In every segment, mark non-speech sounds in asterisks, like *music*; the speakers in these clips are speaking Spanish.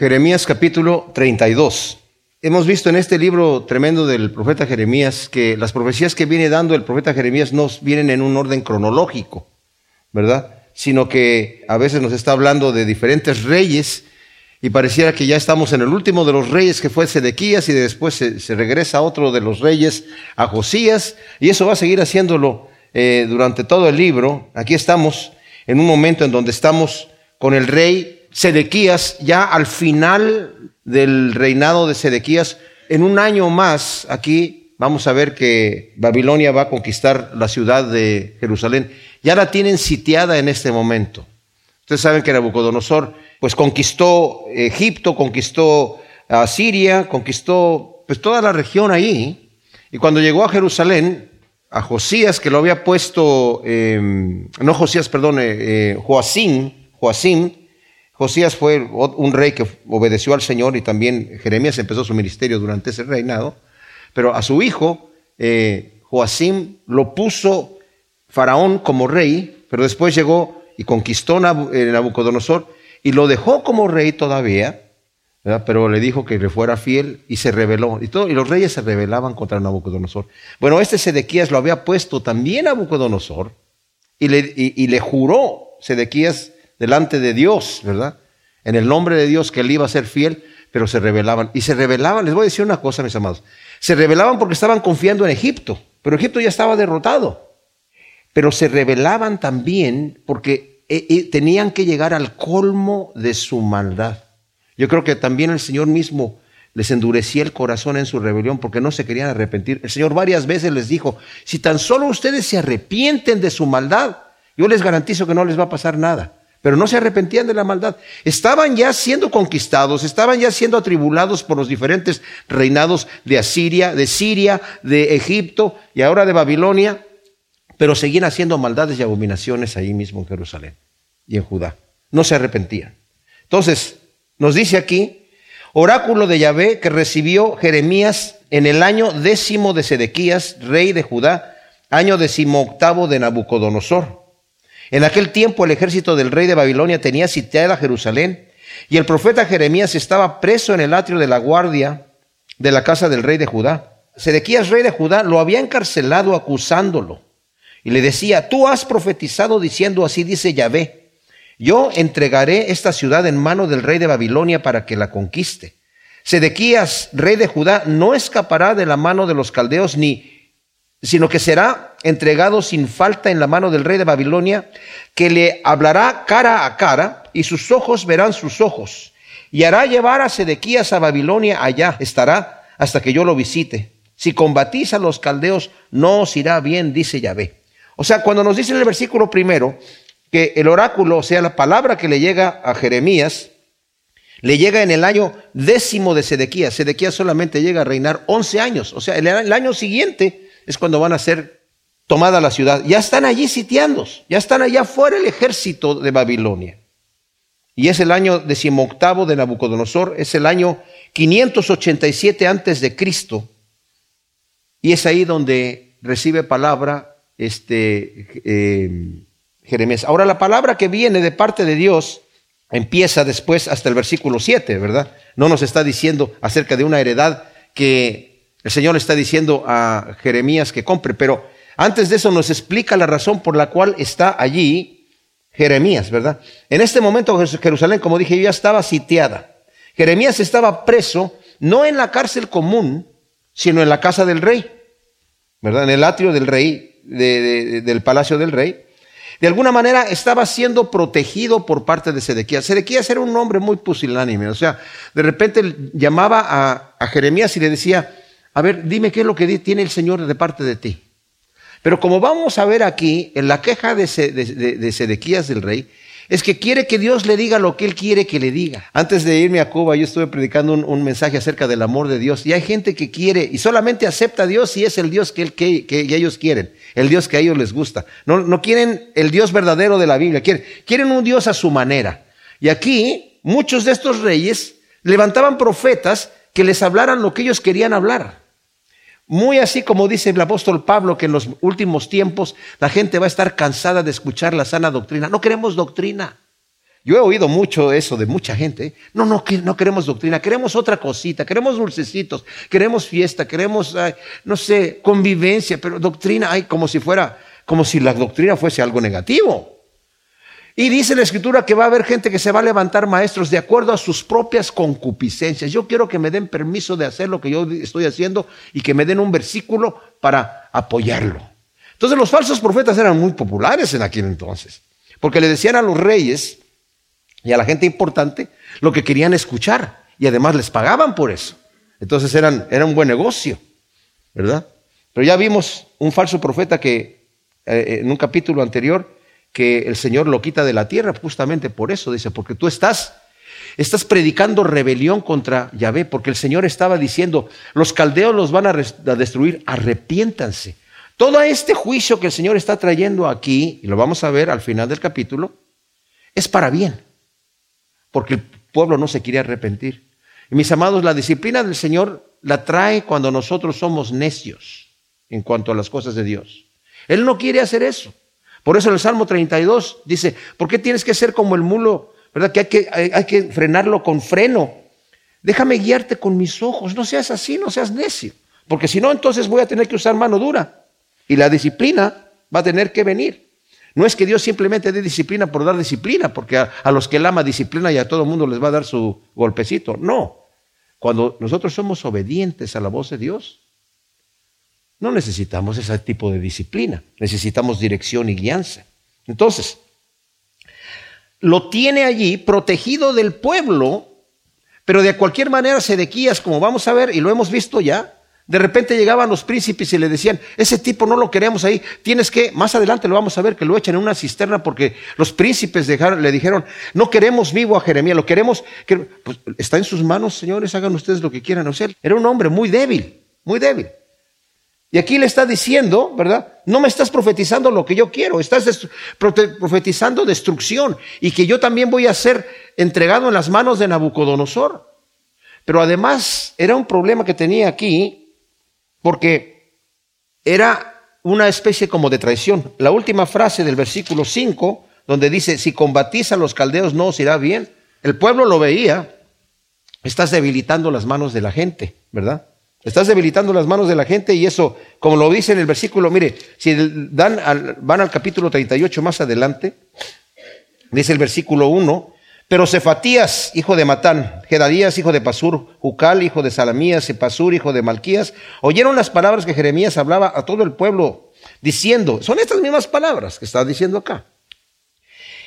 Jeremías capítulo 32. Hemos visto en este libro tremendo del profeta Jeremías que las profecías que viene dando el profeta Jeremías no vienen en un orden cronológico, ¿verdad? Sino que a veces nos está hablando de diferentes reyes y pareciera que ya estamos en el último de los reyes que fue Sedequías y después se, regresa a otro de los reyes, a Josías, y eso va a seguir haciéndolo eh, durante todo el libro. Aquí estamos en un momento en donde estamos con el rey Sedequías, ya al final del reinado de Sedequías, en un año más, aquí vamos a ver que Babilonia va a conquistar la ciudad de Jerusalén. Ya la tienen sitiada en este momento. Ustedes saben que Nabucodonosor pues conquistó Egipto, conquistó a Siria, conquistó pues toda la región ahí. Y cuando llegó a Jerusalén, a Josías, que lo había puesto, em, no Josías, perdón, eh, eh, Joacín, Josías fue un rey que obedeció al Señor y también Jeremías empezó su ministerio durante ese reinado, pero a su hijo, eh, Joacim, lo puso Faraón como rey, pero después llegó y conquistó eh, Nabucodonosor y lo dejó como rey todavía, pero le dijo que le fuera fiel y se rebeló. Y, los reyes se rebelaban contra Nabucodonosor. Bueno, este Sedequías lo había puesto también a Nabucodonosor y le, y le juró Sedequías delante de Dios, ¿verdad? En el nombre de Dios que él iba a ser fiel, pero se rebelaban. Y se rebelaban, les voy a decir una cosa, mis amados. Se rebelaban porque estaban confiando en Egipto, pero Egipto ya estaba derrotado. Pero se rebelaban también porque eh, eh, tenían que llegar al colmo de su maldad. Yo creo que también el Señor mismo les endurecía el corazón en su rebelión porque no se querían arrepentir. El Señor varias veces les dijo, si tan solo ustedes se arrepienten de su maldad, yo les garantizo que no les va a pasar nada pero no se arrepentían de la maldad. Estaban ya siendo conquistados, estaban ya siendo atribulados por los diferentes reinados de Asiria, de Siria, de Egipto y ahora de Babilonia, pero seguían haciendo maldades y abominaciones ahí mismo en Jerusalén y en Judá. No se arrepentían. Entonces, nos dice aquí, oráculo de Yahvé que recibió Jeremías en el año décimo de Sedequías, rey de Judá, año decimoctavo de Nabucodonosor en aquel tiempo el ejército del rey de Babilonia tenía sitiada Jerusalén y el profeta Jeremías estaba preso en el atrio de la guardia de la casa del rey de Judá. Sedequías, rey de Judá, lo había encarcelado acusándolo y le decía, tú has profetizado diciendo así dice Yahvé, yo entregaré esta ciudad en mano del rey de Babilonia para que la conquiste. Sedequías, rey de Judá, no escapará de la mano de los caldeos ni sino que será entregado sin falta en la mano del rey de Babilonia, que le hablará cara a cara, y sus ojos verán sus ojos, y hará llevar a Sedequías a Babilonia, allá estará hasta que yo lo visite. Si combatís a los caldeos, no os irá bien, dice Yahvé. O sea, cuando nos dice en el versículo primero que el oráculo, o sea, la palabra que le llega a Jeremías, le llega en el año décimo de Sedequías. Sedequías solamente llega a reinar once años. O sea, el año siguiente es cuando van a ser tomada la ciudad. Ya están allí sitiando, ya están allá fuera el ejército de Babilonia. Y es el año decimoctavo de Nabucodonosor, es el año 587 antes de Cristo. Y es ahí donde recibe palabra este eh, Jeremías. Ahora la palabra que viene de parte de Dios empieza después hasta el versículo 7, ¿verdad? No nos está diciendo acerca de una heredad que el Señor está diciendo a Jeremías que compre, pero antes de eso nos explica la razón por la cual está allí Jeremías, ¿verdad? En este momento Jerusalén, como dije, ya estaba sitiada. Jeremías estaba preso no en la cárcel común, sino en la casa del rey, ¿verdad? En el atrio del rey, del palacio del rey. De alguna manera estaba siendo protegido por parte de Sedequías. Sedequías era un hombre muy pusilánime, o sea, de repente llamaba a, a Jeremías y le decía, a ver, dime qué es lo que tiene el Señor de parte de ti. Pero como vamos a ver aquí, en la queja de, Sedequías del rey, es que quiere que Dios le diga lo que Él quiere que le diga. Antes de irme a Cuba, yo estuve predicando un, mensaje acerca del amor de Dios. Y hay gente que quiere y solamente acepta a Dios si es el Dios que, ellos quieren, el Dios que a ellos les gusta. No, quieren el Dios verdadero de la Biblia, quieren un Dios a su manera. Y aquí muchos de estos reyes levantaban profetas que les hablaran lo que ellos querían hablar. Muy así como dice el apóstol Pablo que en los últimos tiempos la gente va a estar cansada de escuchar la sana doctrina. No queremos doctrina. Yo he oído mucho eso de mucha gente. No, no, no queremos doctrina, queremos otra cosita, queremos dulcecitos, queremos fiesta, queremos, no sé, convivencia, pero doctrina, hay como si fuera, como si la doctrina fuese algo negativo. Y dice la escritura que va a haber gente que se va a levantar maestros de acuerdo a sus propias concupiscencias. Yo quiero que me den permiso de hacer lo que yo estoy haciendo y que me den un versículo para apoyarlo. Entonces los falsos profetas eran muy populares en aquel entonces, porque le decían a los reyes y a la gente importante lo que querían escuchar y además les pagaban por eso. Entonces eran, era un buen negocio, ¿verdad? Pero ya vimos un falso profeta que eh, en un capítulo anterior que el Señor lo quita de la tierra justamente por eso, dice, porque tú estás estás predicando rebelión contra Yahvé, porque el Señor estaba diciendo, los caldeos los van a, destruir, arrepiéntanse. Todo este juicio que el Señor está trayendo aquí, y lo vamos a ver al final del capítulo, es para bien, porque el pueblo no se quiere arrepentir. Y mis amados, la disciplina del Señor la trae cuando nosotros somos necios en cuanto a las cosas de Dios. Él no quiere hacer eso. Por eso en el Salmo 32 dice, ¿por qué tienes que ser como el mulo? ¿Verdad? Que hay que, frenarlo con freno. Déjame guiarte con mis ojos. No seas así, no seas necio. Porque si no, entonces voy a tener que usar mano dura. Y la disciplina va a tener que venir. No es que Dios simplemente dé disciplina por dar disciplina, porque a, a los que él ama disciplina y a todo el mundo les va a dar su golpecito. No. Cuando nosotros somos obedientes a la voz de Dios, no necesitamos ese tipo de disciplina, necesitamos dirección y guianza. Entonces, lo tiene allí protegido del pueblo, pero de cualquier manera Sedequías, como vamos a ver y lo hemos visto ya, de repente llegaban los príncipes y le decían, ese tipo no lo queremos ahí, tienes que, más adelante lo vamos a ver, que lo echan en una cisterna porque los príncipes le dijeron, no queremos vivo a Jeremías, lo queremos, que, pues, está en sus manos, señores, hagan ustedes lo que quieran. O sea, era un hombre muy débil, muy débil. Y aquí le está diciendo, ¿verdad? No me estás profetizando lo que yo quiero, estás profetizando destrucción y que yo también voy a ser entregado en las manos de Nabucodonosor. Pero además era un problema que tenía aquí porque era una especie como de traición. La última frase del versículo 5, donde dice, si combatís a los caldeos no os irá bien, el pueblo lo veía, estás debilitando las manos de la gente, ¿verdad? Estás debilitando las manos de la gente y eso, como lo dice en el versículo, mire, si dan van al capítulo 38 más adelante, dice el versículo 1, pero Cefatías, hijo de Matán, Gedadías, hijo de Pasur, Jucal, hijo de Salamías, Pasur, hijo de Malquías, oyeron las palabras que Jeremías hablaba a todo el pueblo, diciendo, son estas mismas palabras que está diciendo acá.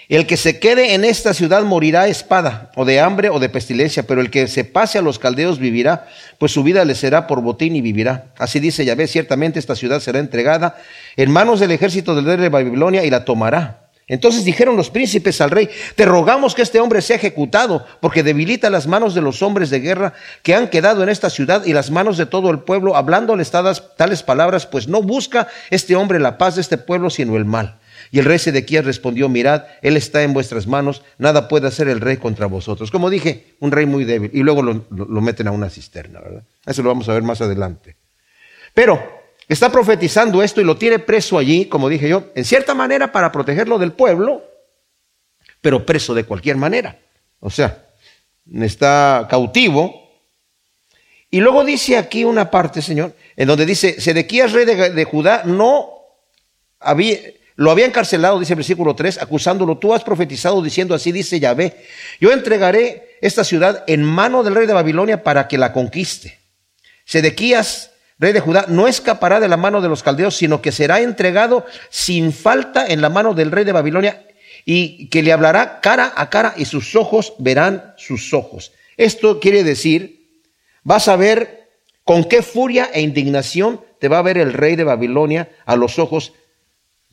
El que se quede en esta ciudad morirá espada, o de hambre, o de pestilencia, pero el que se pase a los caldeos vivirá, pues su vida le será por botín y vivirá. Así dice Yahvé, ciertamente esta ciudad será entregada en manos del ejército del rey de Babilonia y la tomará. Entonces dijeron los príncipes al rey, te rogamos que este hombre sea ejecutado, porque debilita las manos de los hombres de guerra que han quedado en esta ciudad y las manos de todo el pueblo, hablándoles tales palabras, pues no busca este hombre la paz de este pueblo, sino el mal. Y el rey Sedequías respondió, mirad, él está en vuestras manos, nada puede hacer el rey contra vosotros. Como dije, un rey muy débil. Y luego lo, meten a una cisterna, ¿verdad? Eso lo vamos a ver más adelante. Pero está profetizando esto y lo tiene preso allí, como dije yo, en cierta manera para protegerlo del pueblo, pero preso de cualquier manera. O sea, está cautivo. Y luego dice aquí una parte, Señor, en donde dice, Sedequías, rey de, de Judá, no había, lo había encarcelado, dice el versículo 3, acusándolo, tú has profetizado diciendo así, dice Yahvé, yo entregaré esta ciudad en mano del rey de Babilonia para que la conquiste. Sedequías, rey de Judá, no escapará de la mano de los caldeos, sino que será entregado sin falta en la mano del rey de Babilonia y que le hablará cara a cara y sus ojos verán sus ojos. Esto quiere decir, vas a ver con qué furia e indignación te va a ver el rey de Babilonia a los ojos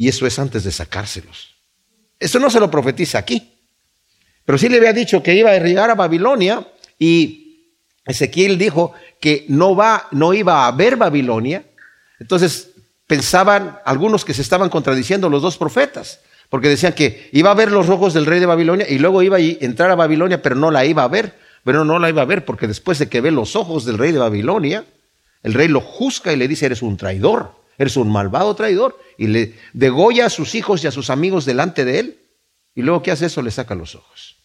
y eso es antes de sacárselos. Eso no se lo profetiza aquí. Pero sí le había dicho que iba a llegar a Babilonia y Ezequiel dijo que no, va, no iba a haber Babilonia. Entonces pensaban algunos que se estaban contradiciendo los dos profetas, porque decían que iba a ver los rojos del rey de Babilonia y luego iba a entrar a Babilonia, pero no la iba a ver. Pero no la iba a ver porque después de que ve los ojos del rey de Babilonia, el rey lo juzga y le dice, eres un traidor, eres un malvado traidor y le degolla a sus hijos y a sus amigos delante de él. Y luego, ¿qué hace eso? Le saca los ojos.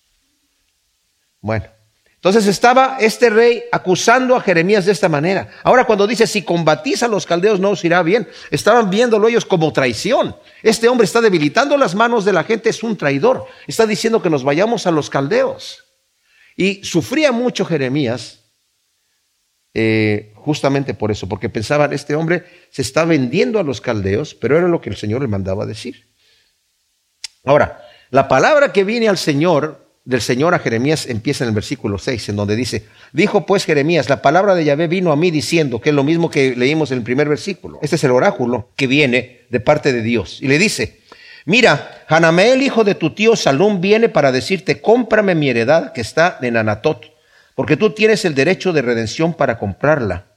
Bueno, entonces estaba este rey acusando a Jeremías de esta manera. Ahora cuando dice, si combatís a los caldeos no os irá bien, estaban viéndolo ellos como traición. Este hombre está debilitando las manos de la gente, es un traidor. Está diciendo que nos vayamos a los caldeos. Y sufría mucho Jeremías eh, justamente por eso, porque pensaban, este hombre se está vendiendo a los caldeos, pero era lo que el Señor le mandaba decir. Ahora, la palabra que viene al Señor del Señor a Jeremías empieza en el versículo 6, en donde dice, dijo pues Jeremías, la palabra de Yahvé vino a mí diciendo, que es lo mismo que leímos en el primer versículo. Este es el oráculo que viene de parte de Dios. Y le dice, mira, Hanameel, hijo de tu tío Salum, viene para decirte, cómprame mi heredad que está en Anatot, porque tú tienes el derecho de redención para comprarla.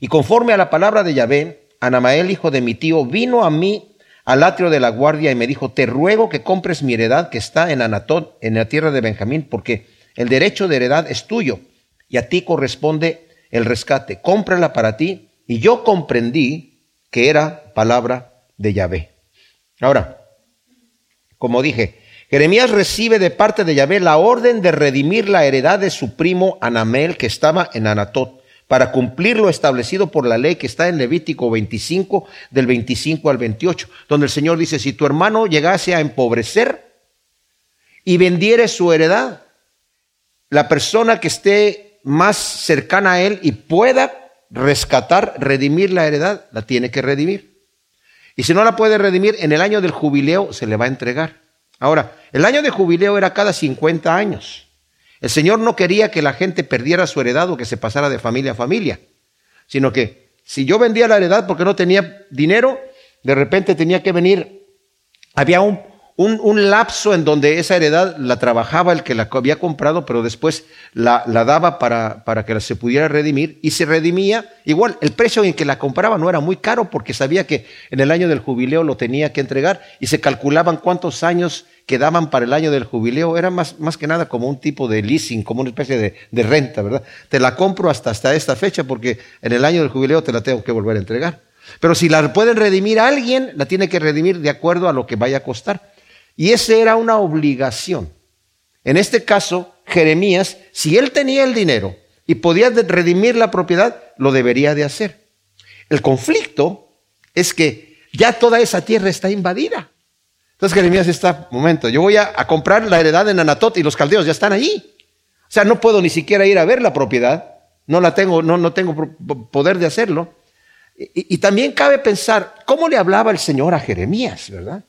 Y conforme a la palabra de Yahvé, Hanamael, hijo de mi tío, vino a mí al atrio de la guardia y me dijo, te ruego que compres mi heredad que está en Anatot, en la tierra de Benjamín, porque el derecho de heredad es tuyo y a ti corresponde el rescate. Cómprala para ti. Y yo comprendí que era palabra de Yahvé. Ahora, como dije, Jeremías recibe de parte de Yahvé la orden de redimir la heredad de su primo Anamel que estaba en Anatot para cumplir lo establecido por la ley que está en Levítico 25, del 25 al 28, donde el Señor dice, si tu hermano llegase a empobrecer y vendiere su heredad, la persona que esté más cercana a él y pueda rescatar, redimir la heredad, la tiene que redimir. Y si no la puede redimir, en el año del jubileo se le va a entregar. Ahora, el año de jubileo era cada 50 años. El Señor no quería que la gente perdiera su heredad o que se pasara de familia a familia, sino que si yo vendía la heredad porque no tenía dinero, de repente tenía que venir, había un, un, lapso en donde esa heredad la trabajaba el que la había comprado, pero después la, la daba para, para, que se pudiera redimir y se redimía. Igual, el precio en que la compraba no era muy caro porque sabía que en el año del jubileo lo tenía que entregar y se calculaban cuántos años quedaban para el año del jubileo. Era más, más que nada como un tipo de leasing, como una especie de, de renta, ¿verdad? Te la compro hasta, hasta esta fecha porque en el año del jubileo te la tengo que volver a entregar. Pero si la pueden redimir a alguien, la tiene que redimir de acuerdo a lo que vaya a costar. Y esa era una obligación. En este caso, Jeremías, si él tenía el dinero y podía redimir la propiedad, lo debería de hacer. El conflicto es que ya toda esa tierra está invadida. Entonces Jeremías está, momento, yo voy a, comprar la heredad en Anatot y los caldeos ya están allí. O sea, no puedo ni siquiera ir a ver la propiedad, no la tengo, no, no tengo poder de hacerlo. Y, también cabe pensar, ¿cómo le hablaba el Señor a Jeremías, verdad?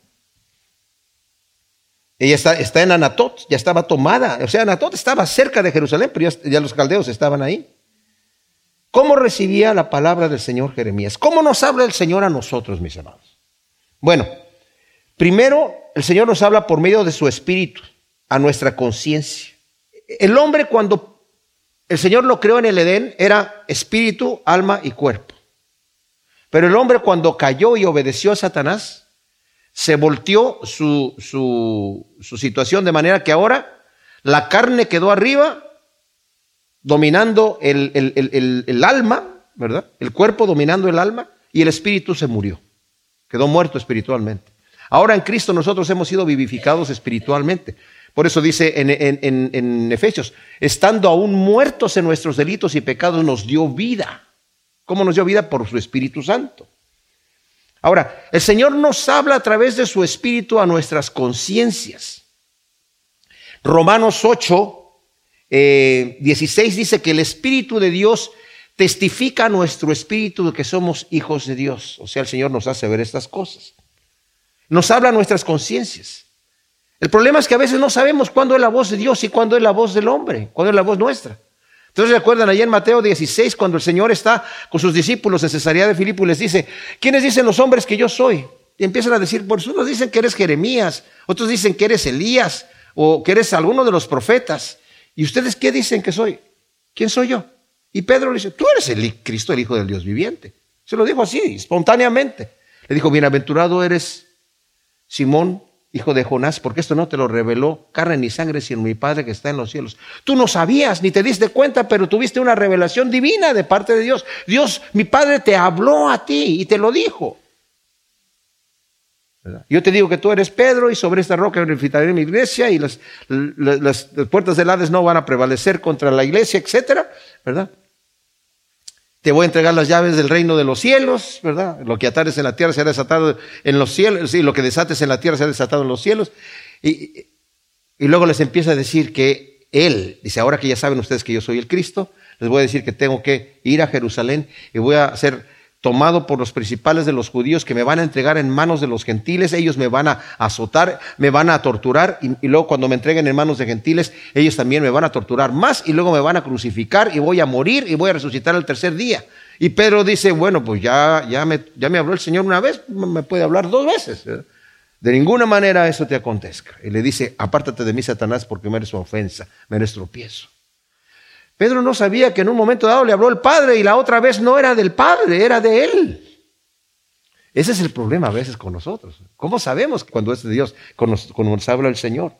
Ella está, en Anatot, ya estaba tomada. O sea, Anatot estaba cerca de Jerusalén, pero ya, los caldeos estaban ahí. ¿Cómo recibía la palabra del Señor Jeremías? ¿Cómo nos habla el Señor a nosotros, mis hermanos? Bueno, primero el Señor nos habla por medio de su espíritu, a nuestra conciencia. El hombre cuando el Señor lo creó en el Edén era espíritu, alma y cuerpo. Pero el hombre cuando cayó y obedeció a Satanás, se volteó su, su, situación de manera que ahora la carne quedó arriba, dominando el, el, alma, ¿verdad? El cuerpo dominando el alma y el espíritu se murió, quedó muerto espiritualmente. Ahora en Cristo nosotros hemos sido vivificados espiritualmente. Por eso dice en, Efesios, estando aún muertos en nuestros delitos y pecados, nos dio vida. ¿Cómo nos dio vida? Por su Espíritu Santo. Ahora, el Señor nos habla a través de su Espíritu a nuestras conciencias. Romanos 8, 16 eh, dice que el Espíritu de Dios testifica a nuestro espíritu de que somos hijos de Dios. O sea, el Señor nos hace ver estas cosas. Nos habla nuestras conciencias. El problema es que a veces no sabemos cuándo es la voz de Dios y cuándo es la voz del hombre, cuándo es la voz nuestra. Entonces recuerdan allá en Mateo 16, cuando el Señor está con sus discípulos en Cesarea de Filipo y les dice, ¿quiénes dicen los hombres que yo soy? Y empiezan a decir, por unos dicen que eres Jeremías, otros dicen que eres Elías o que eres alguno de los profetas. ¿Y ustedes qué dicen que soy? ¿Quién soy yo? Y Pedro le dice, tú eres el Cristo, el Hijo del Dios viviente. Se lo dijo así, espontáneamente. Le dijo, bienaventurado eres Simón, hijo de Jonás, porque esto no te lo reveló carne ni sangre, sino mi Padre que está en los cielos. Tú no sabías ni te diste cuenta, pero tuviste una revelación divina de parte de Dios. Dios, mi Padre te habló a ti y te lo dijo. Yo te digo que tú eres Pedro y sobre esta roca edificaré mi iglesia y las, las, puertas del Hades no van a prevalecer contra la iglesia, etcétera, ¿verdad? Te voy a entregar las llaves del reino de los cielos, ¿verdad? Lo que atares en la tierra será desatado en los cielos, y lo que desates en la tierra será desatado en los cielos. Y, y luego les empieza a decir que Él, dice, ahora que ya saben ustedes que yo soy el Cristo, les voy a decir que tengo que ir a Jerusalén y voy a ser tomado por los principales de los judíos que me van a entregar en manos de los gentiles, ellos me van a azotar, me van a torturar y, luego cuando me entreguen en manos de gentiles, ellos también me van a torturar más y luego me van a crucificar y voy a morir y voy a resucitar el tercer día. Y Pedro dice, bueno, pues ya, ya, me, ya me habló el Señor una vez, me puede hablar dos veces. De ninguna manera eso te acontezca. Y le dice, apártate de mí, Satanás, porque me eres ofensa, me eres tropiezo. Pedro no sabía que en un momento dado le habló el Padre y la otra vez no era del Padre, era de Él. Ese es el problema a veces con nosotros. ¿Cómo sabemos cuando es de Dios, cuando nos habla el Señor?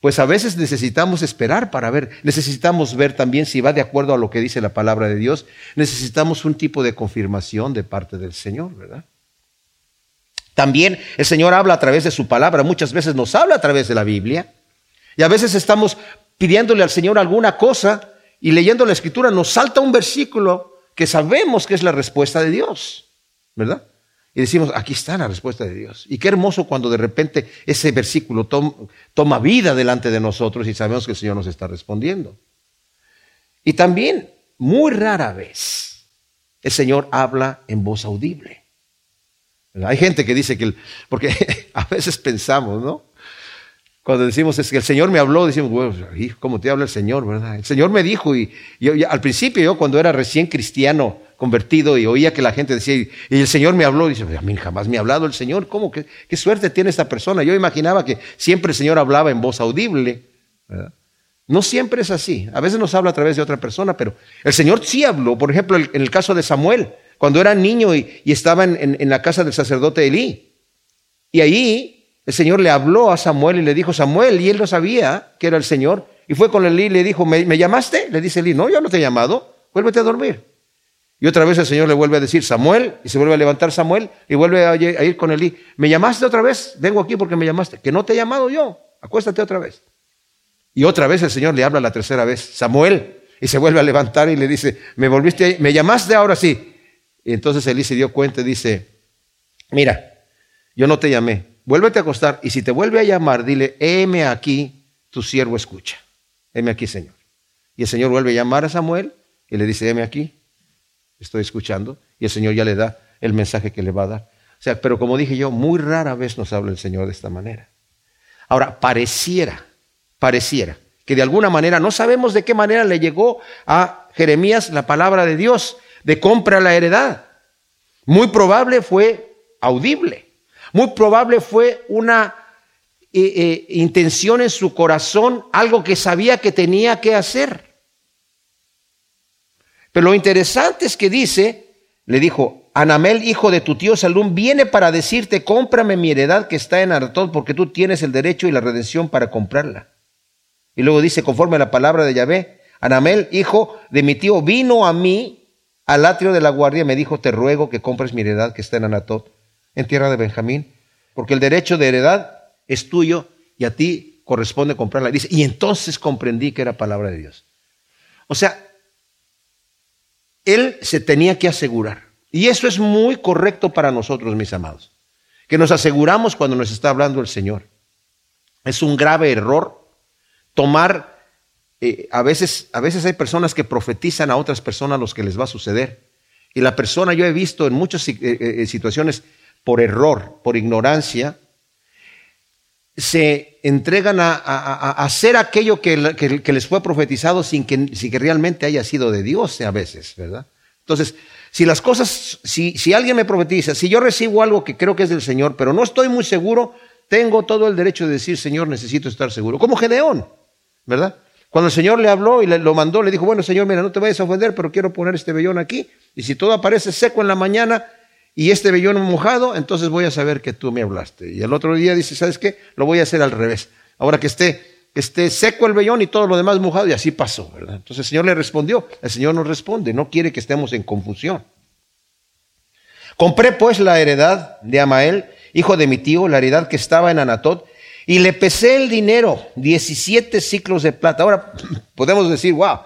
Pues a veces necesitamos esperar para ver, necesitamos ver también si va de acuerdo a lo que dice la palabra de Dios, necesitamos un tipo de confirmación de parte del Señor, ¿verdad? También el Señor habla a través de su palabra, muchas veces nos habla a través de la Biblia. Y a veces estamos pidiéndole al Señor alguna cosa y leyendo la escritura nos salta un versículo que sabemos que es la respuesta de Dios, ¿verdad? Y decimos, aquí está la respuesta de Dios. Y qué hermoso cuando de repente ese versículo toma vida delante de nosotros y sabemos que el Señor nos está respondiendo. Y también, muy rara vez, el Señor habla en voz audible. Hay gente que dice que, porque *laughs* a veces pensamos, ¿no? Cuando decimos es que el Señor me habló, decimos, bueno, ¿cómo te habla el Señor, verdad? El Señor me dijo, y yo, al principio yo cuando era recién cristiano, convertido, y oía que la gente decía, y, el Señor me habló, dice, a mí jamás me ha hablado el Señor, ¿cómo? ¿Qué, qué suerte tiene esta persona? Yo imaginaba que siempre el Señor hablaba en voz audible, ¿verdad? No siempre es así, a veces nos habla a través de otra persona, pero el Señor sí habló, por ejemplo, en el caso de Samuel, cuando era niño y, estaba en, la casa del sacerdote Elí. Y ahí el Señor le habló a Samuel y le dijo, Samuel, y él no sabía que era el Señor. Y fue con Elí y le dijo, ¿me, llamaste? Le dice Elí, no, yo no te he llamado, vuélvete a dormir. Y otra vez el Señor le vuelve a decir, Samuel, y se vuelve a levantar Samuel y vuelve a ir con Elí. ¿Me llamaste otra vez? Vengo aquí porque me llamaste. Que no te he llamado yo, acuéstate otra vez. Y otra vez el Señor le habla la tercera vez, Samuel, y se vuelve a levantar y le dice, me volviste, me llamaste ahora sí. Y entonces Elí se dio cuenta y dice, mira, yo no te llamé, vuélvete a acostar y si te vuelve a llamar, dile, heme aquí, tu siervo escucha. Heme aquí, Señor. Y el Señor vuelve a llamar a Samuel y le dice, heme aquí, estoy escuchando. Y el Señor ya le da el mensaje que le va a dar. O sea, pero como dije yo, muy rara vez nos habla el Señor de esta manera. Ahora, pareciera, pareciera que de alguna manera, no sabemos de qué manera le llegó a Jeremías la palabra de Dios, de compra la heredad. Muy probable fue audible. Muy probable fue una eh, eh, intención en su corazón, algo que sabía que tenía que hacer. Pero lo interesante es que dice, le dijo, Anamel, hijo de tu tío Salún, viene para decirte, cómprame mi heredad que está en Artón, porque tú tienes el derecho y la redención para comprarla. Y luego dice, conforme a la palabra de Yahvé, Anamel, hijo de mi tío, vino a mí al atrio de la guardia me dijo, te ruego que compres mi heredad que está en Anatot, en tierra de Benjamín, porque el derecho de heredad es tuyo y a ti corresponde comprarla. dice, y entonces comprendí que era palabra de Dios. O sea, él se tenía que asegurar. Y eso es muy correcto para nosotros, mis amados. Que nos aseguramos cuando nos está hablando el Señor. Es un grave error tomar eh, a, veces, a veces hay personas que profetizan a otras personas lo que les va a suceder. Y la persona, yo he visto en muchas eh, eh, situaciones, por error, por ignorancia, se entregan a, hacer aquello que, les fue profetizado sin que, realmente haya sido de Dios a veces, ¿verdad? Entonces, si las cosas, si, si alguien me profetiza, si yo recibo algo que creo que es del Señor, pero no estoy muy seguro, tengo todo el derecho de decir, Señor, necesito estar seguro. Como Gedeón, ¿verdad? Cuando el Señor le habló y le, lo mandó, le dijo, bueno, Señor, mira, no te vayas a ofender, pero quiero poner este vellón aquí. Y si todo aparece seco en la mañana y este vellón mojado, entonces voy a saber que tú me hablaste. Y el otro día dice, ¿sabes qué? Lo voy a hacer al revés. Ahora que esté, que esté seco el vellón y todo lo demás mojado, y así pasó, ¿verdad? Entonces el Señor le respondió. El Señor nos responde, no quiere que estemos en confusión. Compré pues la heredad de Amael hijo de mi tío, la heredad que estaba en Anatot, y le pesé el dinero, 17 ciclos de plata. Ahora *clears throat* podemos decir, wow,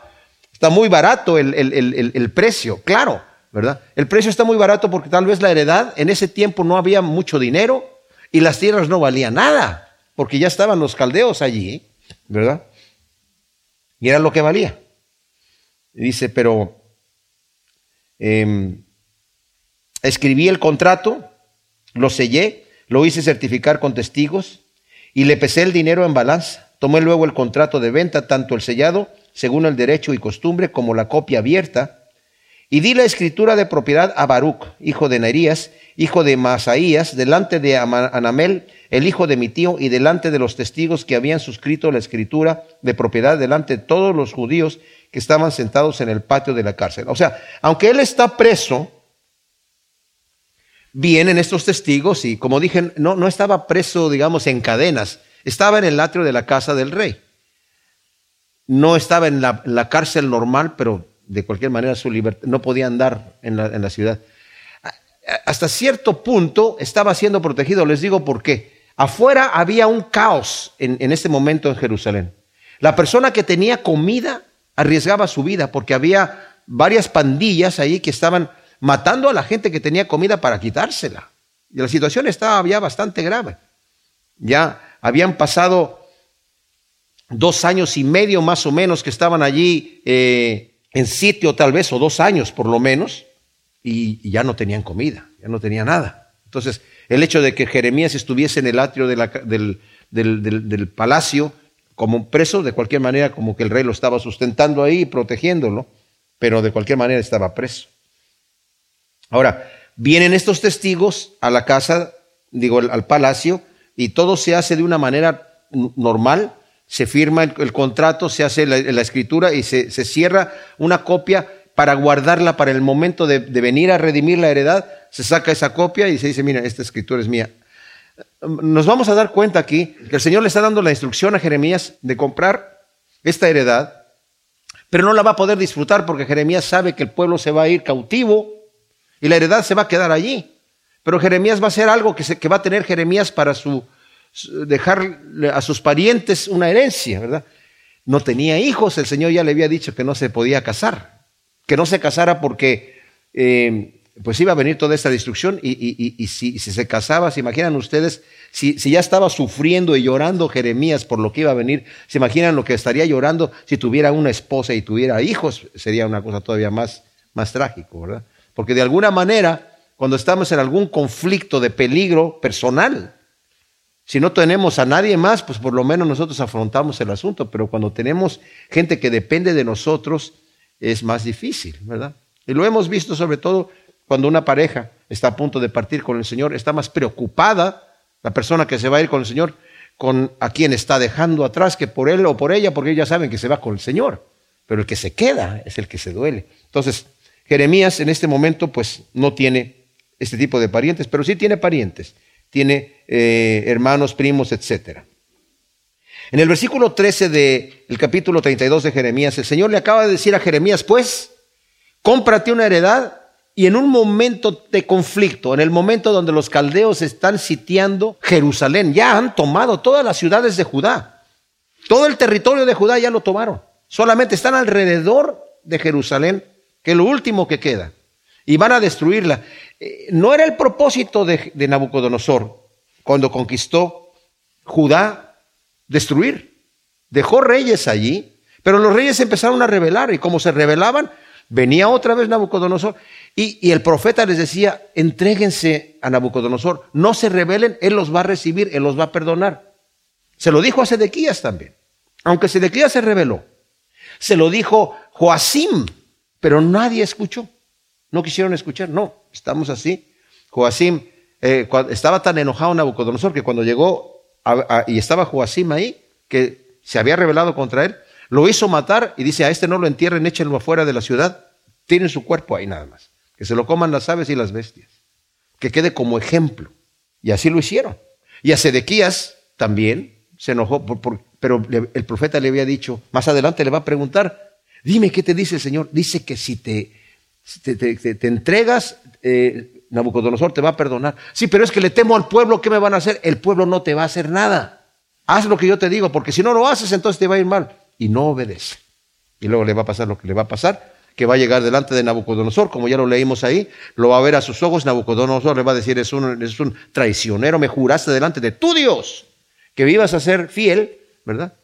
está muy barato el, el precio, claro, ¿verdad? El precio está muy barato porque tal vez la heredad, en ese tiempo no había mucho dinero y las tierras no valían nada, porque ya estaban los caldeos allí, ¿verdad? Y era lo que valía. dice, pero em, escribí el contrato, lo sellé, lo hice certificar con testigos y le pesé el dinero en balanza. Tomé luego el contrato de venta, tanto el sellado, según el derecho y costumbre, como la copia abierta, y di la escritura de propiedad a Baruch, hijo de Nerías, hijo de Masaías, delante de Anamel, el hijo de mi tío, y delante de los testigos que habían suscrito la escritura de propiedad, delante de todos los judíos que estaban sentados en el patio de la cárcel. O sea, aunque él está preso, vienen estos testigos y como dije, no, no estaba preso, digamos, en cadenas, estaba en el atrio de la casa del rey. No estaba en la, la cárcel normal, pero de cualquier manera su libertad, no podía andar en la, en la ciudad. Hasta cierto punto estaba siendo protegido, les digo por qué. Afuera había un caos en, en este momento en Jerusalén. La persona que tenía comida arriesgaba su vida porque había varias pandillas ahí que estaban matando a la gente que tenía comida para quitársela. Y la situación estaba ya bastante grave. Ya habían pasado dos años y medio más o menos que estaban allí eh, en sitio tal vez, o dos años por lo menos, y, ya no tenían comida, ya no tenía nada. Entonces, el hecho de que Jeremías estuviese en el atrio del, del, palacio como preso, de cualquier manera, como que el rey lo estaba sustentando ahí, protegiéndolo, pero de cualquier manera estaba preso. Ahora, vienen estos testigos a la casa, digo, al palacio, y todo se hace de una manera normal, se firma el, contrato, se hace la, escritura y se, cierra una copia para guardarla para el momento de, venir a redimir la heredad, se saca esa copia y se dice, mira, esta escritura es mía. Nos vamos a dar cuenta aquí que el Señor le está dando la instrucción a Jeremías de comprar esta heredad, pero no la va a poder disfrutar porque Jeremías sabe que el pueblo se va a ir cautivo y la heredad se va a quedar allí. Pero Jeremías va a hacer algo que, que va a tener Jeremías para su, dejar a sus parientes una herencia, ¿verdad? No tenía hijos, el Señor ya le había dicho que no se podía casar, que no se casara porque eh, pues iba a venir toda esta destrucción y, si, se casaba, se imaginan ustedes, si, si, ya estaba sufriendo y llorando Jeremías por lo que iba a venir, se imaginan lo que estaría llorando si tuviera una esposa y tuviera hijos, sería una cosa todavía más, más trágico, ¿verdad? Porque de alguna manera, cuando estamos en algún conflicto de peligro personal, si no tenemos a nadie más, pues por lo menos nosotros afrontamos el asunto, pero cuando tenemos gente que depende de nosotros, es más difícil, ¿verdad? Y lo hemos visto sobre todo cuando una pareja está a punto de partir con el Señor, está más preocupada la persona que se va a ir con el Señor con a quien está dejando atrás que por él o por ella, porque ellos ya saben que se va con el Señor. Pero el que se queda es el que se duele. Entonces, Jeremías en este momento pues no tiene este tipo de parientes, pero sí tiene parientes tiene eh, hermanos, primos, etc. En el versículo 13 del capítulo 32 de Jeremías, el Señor le acaba de decir a Jeremías, pues, cómprate una heredad y en un momento de conflicto, en el momento donde los caldeos están sitiando Jerusalén, ya han tomado todas las ciudades de Judá. Todo el territorio de Judá ya lo tomaron. Solamente están alrededor de Jerusalén, que es lo último que queda. Y van a destruirla. Eh, no era el propósito de, Nabucodonosor cuando conquistó Judá destruir. Dejó reyes allí, pero los reyes empezaron a rebelar y como se rebelaban, venía otra vez Nabucodonosor y, y, el profeta les decía, entréguense a Nabucodonosor, no se rebelen, él los va a recibir, él los va a perdonar. Se lo dijo a Sedequías también, aunque Sedequías se rebeló. Se lo dijo Joacim, pero nadie escuchó. No quisieron escuchar, no, estamos así. Joacim eh, estaba tan enojado Nabucodonosor que cuando llegó y estaba Joacim ahí, que se había rebelado contra él, lo hizo matar y dice, a este no lo entierren, échenlo afuera de la ciudad, tienen su cuerpo ahí nada más, que se lo coman las aves y las bestias, que quede como ejemplo. Y así lo hicieron. Y a Sedequías también se enojó, pero el profeta le había dicho, más adelante le va a preguntar, dime qué te dice el Señor. Dice que si te te, entregas, eh, Nabucodonosor te va a perdonar. Sí, pero es que le temo al pueblo, ¿qué me van a hacer? El pueblo no te va a hacer nada. Haz lo que yo te digo, porque si no lo haces, entonces te va a ir mal. Y no obedece. Y luego le va a pasar lo que le va a pasar, que va a llegar delante de Nabucodonosor, como ya lo leímos ahí, lo va a ver a sus ojos, Nabucodonosor le va a decir, es un, es un traicionero, me juraste delante de tu Dios que vivas a ser fiel, ¿verdad?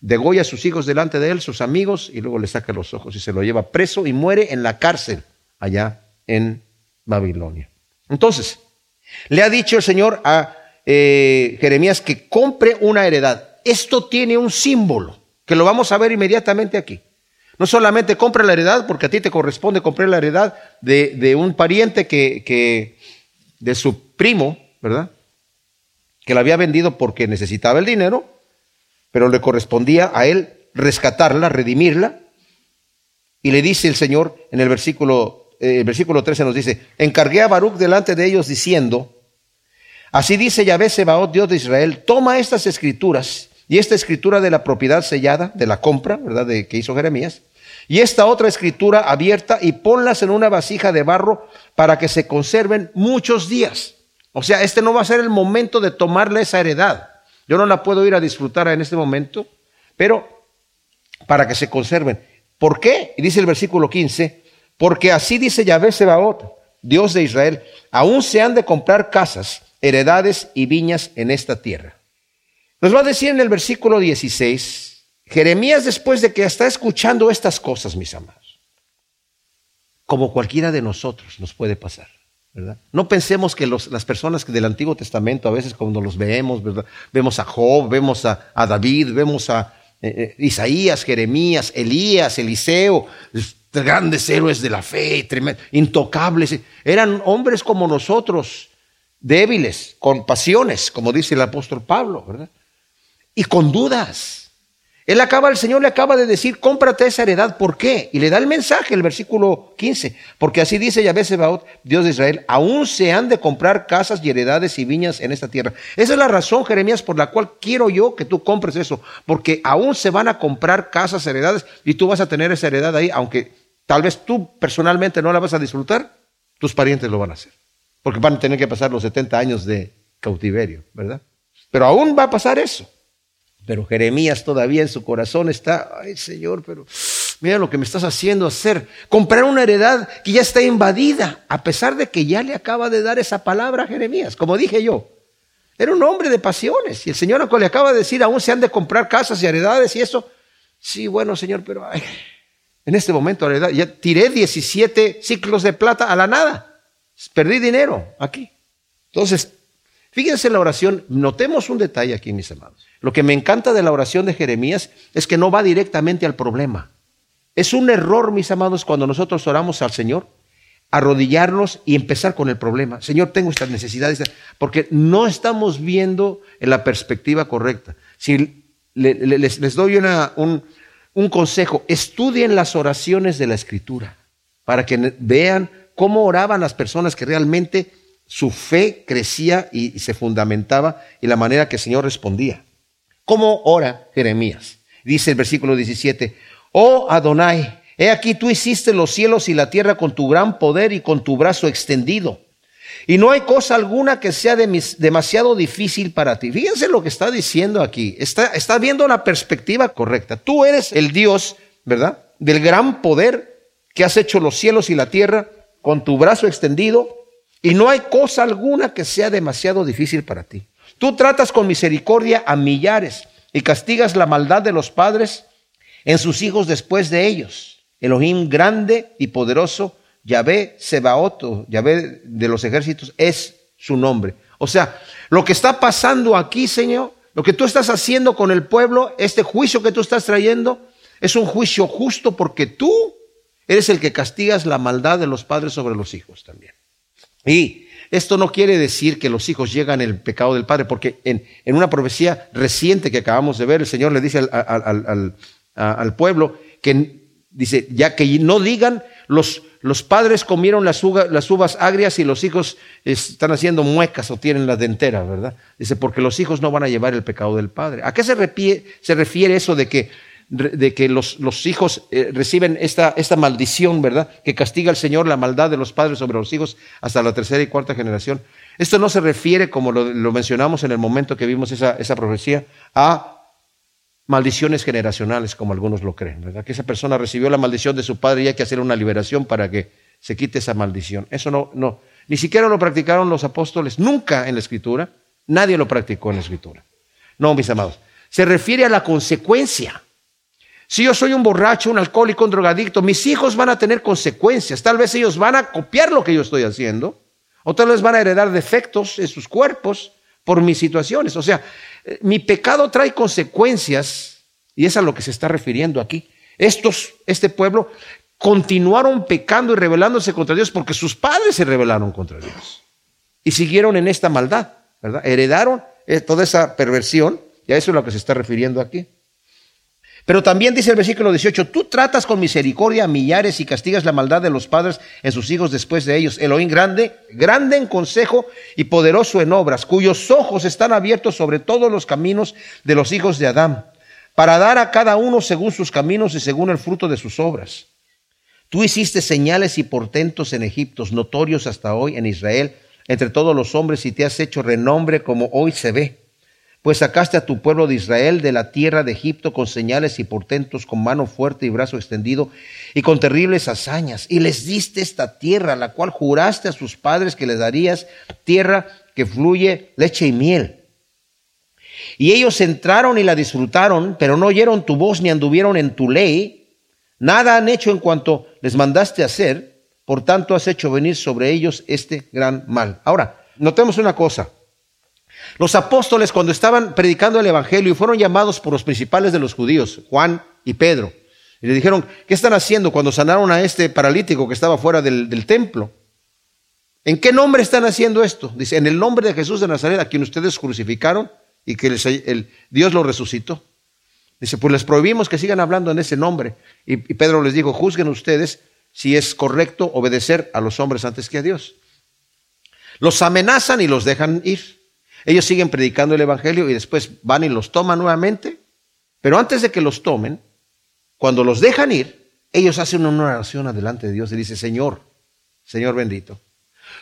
Degolla a sus hijos delante de él, sus amigos, y luego le saca los ojos y se lo lleva preso y muere en la cárcel allá en Babilonia. Entonces, le ha dicho el Señor a eh, Jeremías que compre una heredad. Esto tiene un símbolo, que lo vamos a ver inmediatamente aquí. No solamente compra la heredad, porque a ti te corresponde comprar la heredad de, un pariente que, que, de su primo, ¿verdad? Que la había vendido porque necesitaba el dinero, pero le correspondía a él rescatarla, redimirla. Y le dice el Señor en el versículo, eh, el versículo 13 nos dice, encargué a Baruch delante de ellos diciendo, así dice Yahvé Sebaot, Dios de Israel, toma estas escrituras y esta escritura de la propiedad sellada, de la compra, ¿verdad?, de, que hizo Jeremías, y esta otra escritura abierta y ponlas en una vasija de barro para que se conserven muchos días. O sea, este no va a ser el momento de tomarle esa heredad. Yo no la puedo ir a disfrutar en este momento, pero para que se conserven. ¿Por qué? Y dice el versículo 15, porque así dice Yahvé Sebaot, Dios de Israel, aún se han de comprar casas, heredades y viñas en esta tierra. Nos va a decir en el versículo 16, Jeremías después de que está escuchando estas cosas, mis amados, como cualquiera de nosotros nos puede pasar. ¿verdad? No pensemos que las personas del Antiguo Testamento, a veces cuando los vemos, vemos a Job, vemos a, David, vemos a eh, eh, Isaías, Jeremías, Elías, Eliseo, grandes héroes de la fe, intocables, eran hombres como nosotros, débiles, con pasiones, como dice el apóstol Pablo, ¿verdad? y con dudas. Él acaba, el Señor le acaba de decir, cómprate esa heredad. ¿Por qué? Y le da el mensaje, el versículo 15. Porque así dice Yahvé Sebaot, Dios de Israel, aún se han de comprar casas y heredades y viñas en esta tierra. Esa es la razón, Jeremías, por la cual quiero yo que tú compres eso. Porque aún se van a comprar casas, heredades, y tú vas a tener esa heredad ahí, aunque tal vez tú personalmente no la vas a disfrutar, tus parientes lo van a hacer. Porque van a tener que pasar los 70 años de cautiverio, ¿verdad? Pero aún va a pasar eso. Pero Jeremías todavía en su corazón está, ay Señor, pero mira lo que me estás haciendo hacer. Comprar una heredad que ya está invadida, a pesar de que ya le acaba de dar esa palabra a Jeremías, como dije yo. Era un hombre de pasiones y el Señor le acaba de decir, aún se han de comprar casas y heredades y eso. Sí, bueno, Señor, pero en este momento ya tiré 17 ciclos de plata a la nada. Perdí dinero aquí. Entonces, fíjense en la oración, notemos un detalle aquí, mis amados. Lo que me encanta de la oración de Jeremías es que no va directamente al problema. Es un error, mis amados, cuando nosotros oramos al Señor, arrodillarnos y empezar con el problema. Señor, tengo estas necesidades, porque no estamos viendo en la perspectiva correcta. Si les, doy un, un consejo, estudien las oraciones de la Escritura para que vean cómo oraban las personas que realmente su fe crecía y se fundamentaba y la manera que el Señor respondía. ¿Cómo ora Jeremías? Dice el versículo 17, oh Adonai, he aquí tú hiciste los cielos y la tierra con tu gran poder y con tu brazo extendido. Y no hay cosa alguna que sea demasiado difícil para ti. Fíjense lo que está diciendo aquí. Está, está viendo una perspectiva correcta. Tú eres el Dios, ¿verdad? Del gran poder que has hecho los cielos y la tierra con tu brazo extendido. Y no hay cosa alguna que sea demasiado difícil para ti. Tú tratas con misericordia a millares y castigas la maldad de los padres en sus hijos después de ellos. Elohim grande y poderoso, Yahvé Sebaoto, Yahvé de los ejércitos, es su nombre. O sea, lo que está pasando aquí, Señor, lo que tú estás haciendo con el pueblo, este juicio que tú estás trayendo, es un juicio justo porque tú eres el que castigas la maldad de los padres sobre los hijos también. Y esto no quiere decir que los hijos llegan el pecado del padre, porque en, una profecía reciente que acabamos de ver, el Señor le dice al, pueblo que dice, ya que no digan, los, los padres comieron las, las, uvas agrias y los hijos están haciendo muecas o tienen la dentera, ¿verdad? Dice, porque los hijos no van a llevar el pecado del padre. ¿A qué se refiere, eso de que los, hijos eh, reciben esta, maldición, ¿verdad? Que castiga el Señor la maldad de los padres sobre los hijos hasta la tercera y cuarta generación. Esto no se refiere, como lo, mencionamos en el momento que vimos esa profecía, a maldiciones generacionales, como algunos lo creen, ¿verdad? Que esa persona recibió la maldición de su padre y hay que hacer una liberación para que se quite esa maldición. Eso no, no, ni siquiera lo practicaron los apóstoles, nunca en la escritura, nadie lo practicó en la escritura. No, mis amados, se refiere a la consecuencia. Si yo soy un borracho, un alcohólico, un drogadicto, mis hijos van a tener consecuencias. Tal vez ellos van a copiar lo que yo estoy haciendo, o tal vez van a heredar defectos en sus cuerpos por mis situaciones. O sea, mi pecado trae consecuencias, y es a lo que se está refiriendo aquí. Estos, este pueblo, continuaron pecando y rebelándose contra Dios porque sus padres se rebelaron contra Dios. Y siguieron en esta maldad, ¿verdad? Heredaron eh, toda esa perversión, y a eso es a lo que se está refiriendo aquí. Pero también dice el versículo 18, tú tratas con misericordia a millares y castigas la maldad de los padres en sus hijos después de ellos. Elohim grande, grande en consejo y poderoso en obras, cuyos ojos están abiertos sobre todos los caminos de los hijos de Adán, para dar a cada uno según sus caminos y según el fruto de sus obras. Tú hiciste señales y portentos en Egipto, notorios hasta hoy en Israel, entre todos los hombres, y te has hecho renombre como hoy se ve pues sacaste a tu pueblo de Israel de la tierra de Egipto con señales y portentos, con mano fuerte y brazo extendido, y con terribles hazañas, y les diste esta tierra, la cual juraste a sus padres que les darías, tierra que fluye leche y miel. Y ellos entraron y la disfrutaron, pero no oyeron tu voz ni anduvieron en tu ley, nada han hecho en cuanto les mandaste hacer, por tanto has hecho venir sobre ellos este gran mal. Ahora, notemos una cosa. Los apóstoles cuando estaban predicando el Evangelio y fueron llamados por los principales de los judíos, Juan y Pedro, y le dijeron, ¿qué están haciendo cuando sanaron a este paralítico que estaba fuera del, templo? ¿En qué nombre están haciendo esto? Dice, en el nombre de Jesús de Nazaret, a quien ustedes crucificaron y que el, Dios lo resucitó. Dice, pues les prohibimos que sigan hablando en ese nombre. Y, y Pedro les dijo, juzguen ustedes si es correcto obedecer a los hombres antes que a Dios. Los amenazan y los dejan ir. Ellos siguen predicando el Evangelio y después van y los toman nuevamente. Pero antes de que los tomen, cuando los dejan ir, ellos hacen una oración adelante de Dios y dicen, Señor, Señor bendito,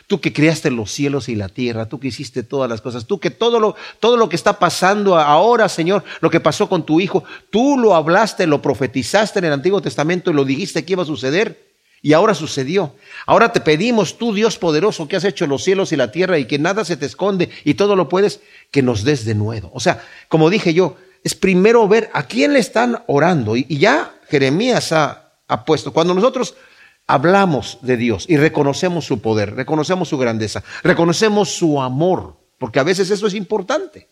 tú que creaste los cielos y la tierra, tú que hiciste todas las cosas, tú que todo lo, todo lo que está pasando ahora, Señor, lo que pasó con tu hijo, tú lo hablaste, lo profetizaste en el Antiguo Testamento y lo dijiste que iba a suceder. Y ahora sucedió. Ahora te pedimos, tú Dios poderoso, que has hecho los cielos y la tierra y que nada se te esconde y todo lo puedes, que nos des de nuevo. O sea, como dije yo, es primero ver a quién le están orando. Y, ya Jeremías ha, puesto, cuando nosotros hablamos de Dios y reconocemos su poder, reconocemos su grandeza, reconocemos su amor, porque a veces eso es importante.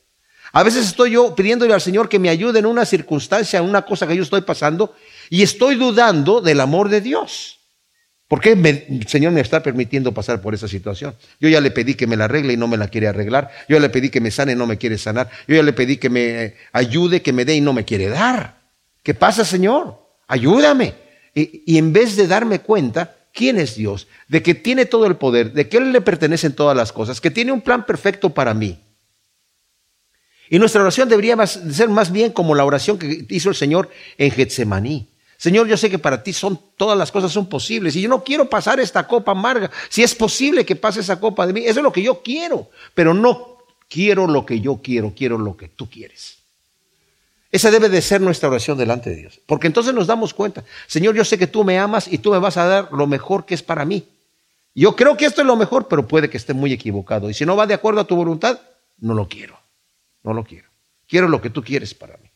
A veces estoy yo pidiéndole al Señor que me ayude en una circunstancia, en una cosa que yo estoy pasando, y estoy dudando del amor de Dios. ¿Por qué el Señor me está permitiendo pasar por esa situación? Yo ya le pedí que me la arregle y no me la quiere arreglar. Yo ya le pedí que me sane y no me quiere sanar. Yo ya le pedí que me ayude, que me dé y no me quiere dar. ¿Qué pasa, Señor? Ayúdame. Y, y en vez de darme cuenta, ¿quién es Dios? De que tiene todo el poder, de que Él le pertenecen todas las cosas, que tiene un plan perfecto para mí. Y nuestra oración debería ser más bien como la oración que hizo el Señor en Getsemaní. Señor, yo sé que para ti son todas las cosas son posibles y yo no quiero pasar esta copa amarga. Si es posible que pase esa copa de mí, eso es lo que yo quiero, pero no quiero lo que yo quiero, quiero lo que tú quieres. Esa debe de ser nuestra oración delante de Dios, porque entonces nos damos cuenta, Señor, yo sé que tú me amas y tú me vas a dar lo mejor que es para mí. Yo creo que esto es lo mejor, pero puede que esté muy equivocado. Y si no va de acuerdo a tu voluntad, no lo quiero. No lo quiero. Quiero lo que tú quieres para mí.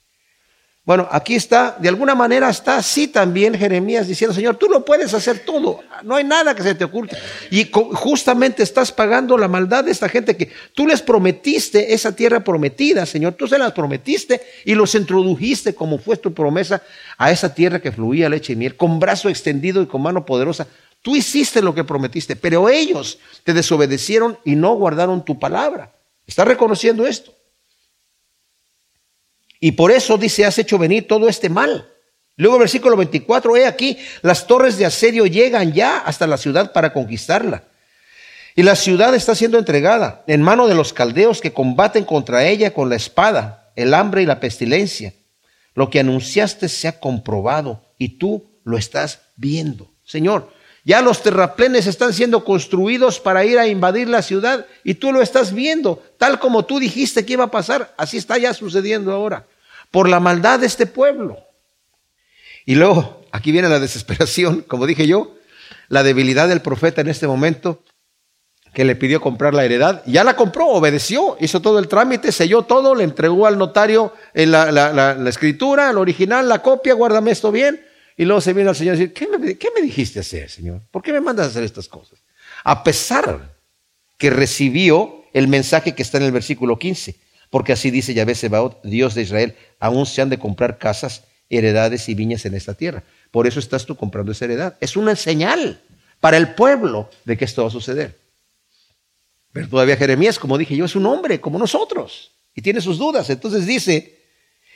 Bueno, aquí está, de alguna manera está así también Jeremías diciendo, Señor, tú lo puedes hacer todo, no hay nada que se te oculte. Y justamente estás pagando la maldad de esta gente que tú les prometiste esa tierra prometida, Señor, tú se las prometiste y los introdujiste como fue tu promesa a esa tierra que fluía leche y miel, con brazo extendido y con mano poderosa. Tú hiciste lo que prometiste, pero ellos te desobedecieron y no guardaron tu palabra. ¿Estás reconociendo esto? Y por eso dice, has hecho venir todo este mal. Luego versículo 24, he aquí, las torres de asedio llegan ya hasta la ciudad para conquistarla. Y la ciudad está siendo entregada en mano de los caldeos que combaten contra ella con la espada, el hambre y la pestilencia. Lo que anunciaste se ha comprobado y tú lo estás viendo. Señor, ya los terraplenes están siendo construidos para ir a invadir la ciudad y tú lo estás viendo, tal como tú dijiste que iba a pasar, así está ya sucediendo ahora, por la maldad de este pueblo. Y luego, aquí viene la desesperación, como dije yo, la debilidad del profeta en este momento, que le pidió comprar la heredad, ya la compró, obedeció, hizo todo el trámite, selló todo, le entregó al notario la, la escritura, el original, la copia, guárdame esto bien, y luego se viene al Señor y dice, ¿qué me, ¿qué me dijiste hacer, Señor? ¿Por qué me mandas a hacer estas cosas? A pesar que recibió el mensaje que está en el versículo 15, porque así dice Yahvé Sebaot, Dios de Israel, aún se han de comprar casas, heredades y viñas en esta tierra. Por eso estás tú comprando esa heredad. Es una señal para el pueblo de que esto va a suceder. Pero todavía Jeremías, como dije yo, es un hombre como nosotros y tiene sus dudas. Entonces dice,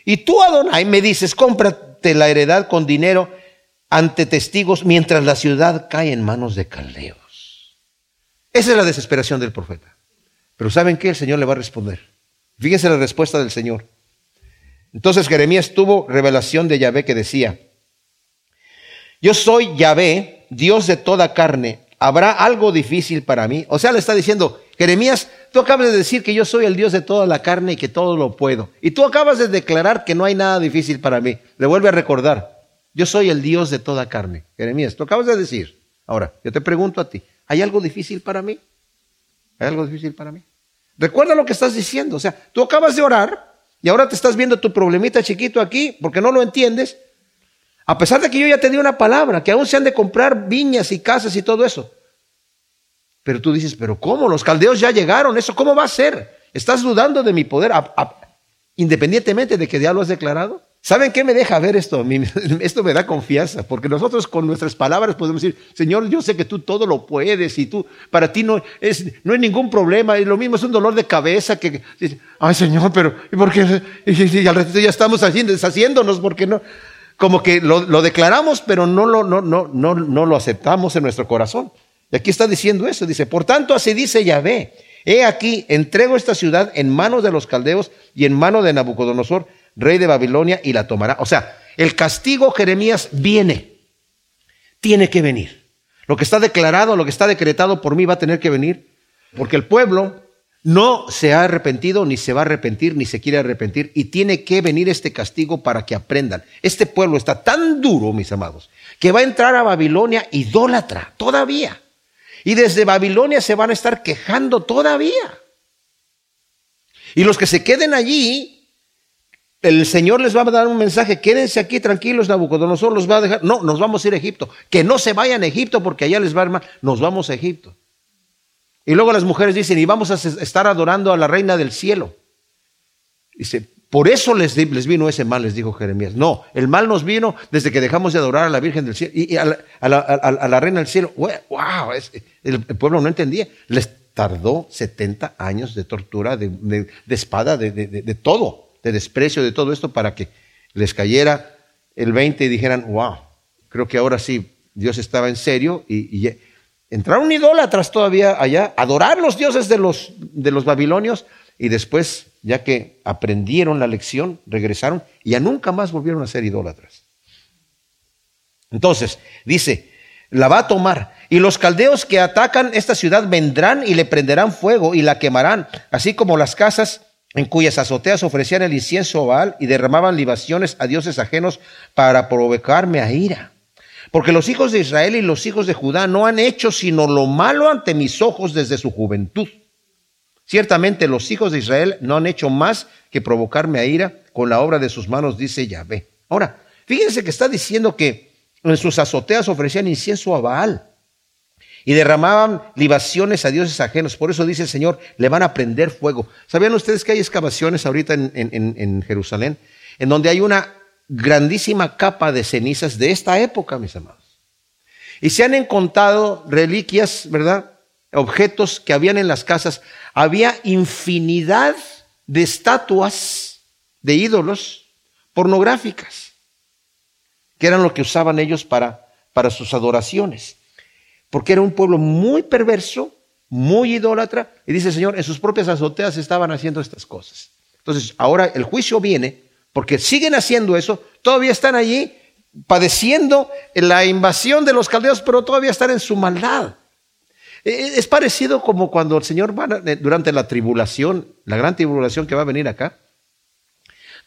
y tú Adonai me dices, compra la heredad con dinero ante testigos mientras la ciudad cae en manos de caldeos. Esa es la desesperación del profeta. Pero ¿saben qué? El Señor le va a responder. Fíjense la respuesta del Señor. Entonces Jeremías tuvo revelación de Yahvé que decía, yo soy Yahvé, Dios de toda carne, ¿habrá algo difícil para mí? O sea, le está diciendo, Jeremías, tú acabas de decir que yo soy el Dios de toda la carne y que todo lo puedo. Y tú acabas de declarar que no hay nada difícil para mí. Le vuelve a recordar, yo soy el Dios de toda carne. Jeremías, tú acabas de decir. Ahora, yo te pregunto a ti, ¿hay algo difícil para mí? ¿Hay algo difícil para mí? Recuerda lo que estás diciendo. O sea, tú acabas de orar y ahora te estás viendo tu problemita chiquito aquí porque no lo entiendes. A pesar de que yo ya te di una palabra, que aún se han de comprar viñas y casas y todo eso. Pero tú dices, pero ¿cómo? Los caldeos ya llegaron, ¿eso cómo va a ser? ¿Estás dudando de mi poder independientemente de que ya lo has declarado? ¿Saben qué me deja ver esto? *laughs* Esto me da confianza, porque nosotros con nuestras palabras podemos decir, Señor, yo sé que tú todo lo puedes y tú, para ti no es, no hay ningún problema, y lo mismo es un dolor de cabeza que, ay Señor, pero, ¿y por qué? *laughs* Y, al ratito ya estamos haciendo, deshaciéndonos, porque no, como que lo, lo declaramos, pero no lo, no, no, no, no lo aceptamos en nuestro corazón. Y aquí está diciendo eso, dice, por tanto así dice Yahvé, he aquí, entrego esta ciudad en manos de los caldeos y en mano de Nabucodonosor, rey de Babilonia, y la tomará. O sea, el castigo Jeremías viene, tiene que venir. Lo que está declarado, lo que está decretado por mí va a tener que venir, porque el pueblo no se ha arrepentido, ni se va a arrepentir, ni se quiere arrepentir, y tiene que venir este castigo para que aprendan. Este pueblo está tan duro, mis amados, que va a entrar a Babilonia idólatra, todavía. Y desde Babilonia se van a estar quejando todavía. Y los que se queden allí, el Señor les va a dar un mensaje, quédense aquí tranquilos, Nabucodonosor los va a dejar. No, nos vamos a ir a Egipto. Que no se vayan a Egipto porque allá les va a ir mal. Nos vamos a Egipto. Y luego las mujeres dicen, y vamos a estar adorando a la reina del cielo. Dice, por eso les, vino ese mal, les dijo Jeremías. No, el mal nos vino desde que dejamos de adorar a la Virgen del Cielo y, a, la, Reina del Cielo. ¡Wow! el, pueblo no entendía. Les tardó 70 años de tortura, de, espada, de, todo, de desprecio, de todo esto para que les cayera el 20 y dijeran, wow, creo que ahora sí, Dios estaba en serio y, y entraron idólatras todavía allá, adorar los dioses de los, de los babilonios y después ya que aprendieron la lección, regresaron y ya nunca más volvieron a ser idólatras. Entonces, dice, la va a tomar. Y los caldeos que atacan esta ciudad vendrán y le prenderán fuego y la quemarán, así como las casas en cuyas azoteas ofrecían el incienso a Baal y derramaban libaciones a dioses ajenos para provocarme a ira. Porque los hijos de Israel y los hijos de Judá no han hecho sino lo malo ante mis ojos desde su juventud. Ciertamente los hijos de Israel no han hecho más que provocarme a ira con la obra de sus manos, dice Yahvé. Ahora, fíjense que está diciendo que en sus azoteas ofrecían incienso a Baal y derramaban libaciones a dioses ajenos. Por eso dice el Señor, le van a prender fuego. ¿Sabían ustedes que hay excavaciones ahorita en, Jerusalén en donde hay una grandísima capa de cenizas de esta época, mis amados? Y se han encontrado reliquias, ¿verdad? objetos que habían en las casas, había infinidad de estatuas de ídolos pornográficas, que eran lo que usaban ellos para sus adoraciones, porque era un pueblo muy perverso, muy idólatra, y dice el Señor, en sus propias azoteas estaban haciendo estas cosas. Entonces, ahora el juicio viene porque siguen haciendo eso, todavía están allí padeciendo la invasión de los caldeos, pero todavía están en su maldad. E, e, es parecido como cuando el Señor va durante la tribulación, la gran tribulación que va a venir acá.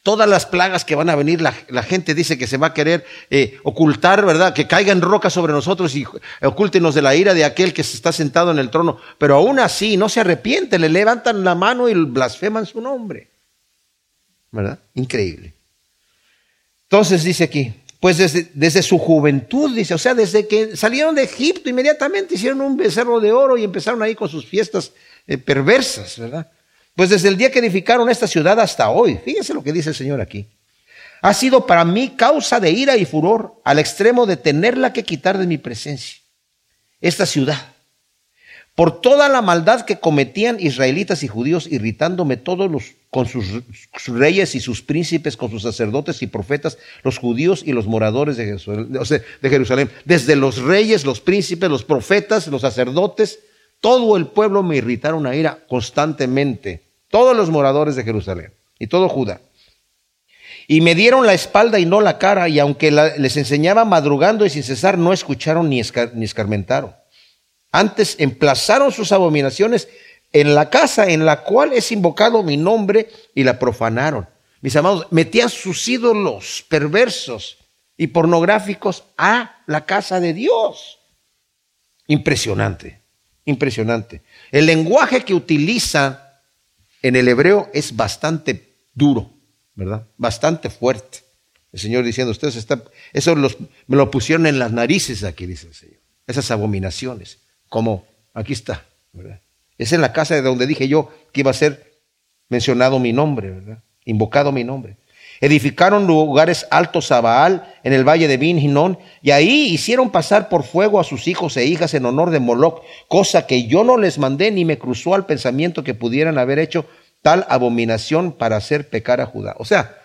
Todas las plagas que van a venir, la, gente dice que se va a querer eh, ocultar, ¿verdad? Que caigan rocas sobre nosotros y ocúltenos de la ira de aquel que está sentado en el trono. Pero aún así no se arrepienten, le levantan la mano y blasfeman su nombre. ¿Verdad? Increíble. Entonces dice aquí, pues desde, su juventud, dice, o sea, desde que salieron de Egipto, inmediatamente hicieron un becerro de oro y empezaron ahí con sus fiestas eh, perversas, ¿verdad? Pues desde el día que edificaron esta ciudad hasta hoy, fíjense lo que dice el Señor aquí, ha sido para mí causa de ira y furor al extremo de tenerla que quitar de mi presencia. Esta ciudad, por toda la maldad que cometían israelitas y judíos, irritándome todos los con sus, reyes y sus príncipes, con sus sacerdotes y profetas, los judíos y los moradores de Jerusalén, Desde los reyes, los príncipes, los profetas, los sacerdotes, todo el pueblo me irritaron a ira constantemente. Todos los moradores de Jerusalén y todo Judá. Y me dieron la espalda y no la cara, y aunque les enseñaba madrugando y sin cesar, no escucharon ni, ni escarmentaron. Antes emplazaron sus abominaciones en la casa en la cual es invocado mi nombre y la profanaron. Mis amados, metían sus ídolos perversos y pornográficos a la casa de Dios. Impresionante, impresionante. El lenguaje que utiliza en el hebreo es bastante duro, ¿verdad? Bastante fuerte. El Señor diciendo, ustedes están, eso me lo pusieron en las narices aquí, dice el Señor. Esas abominaciones, como aquí está, ¿verdad? Es en la casa de donde dije yo que iba a ser mencionado mi nombre, ¿verdad? Invocado mi nombre. Edificaron lugares altos a Baal en el valle de bin y ahí hicieron pasar por fuego a sus hijos e hijas en honor de Moloch, cosa que yo no les mandé ni me cruzó al pensamiento que pudieran haber hecho tal abominación para hacer pecar a Judá. O sea,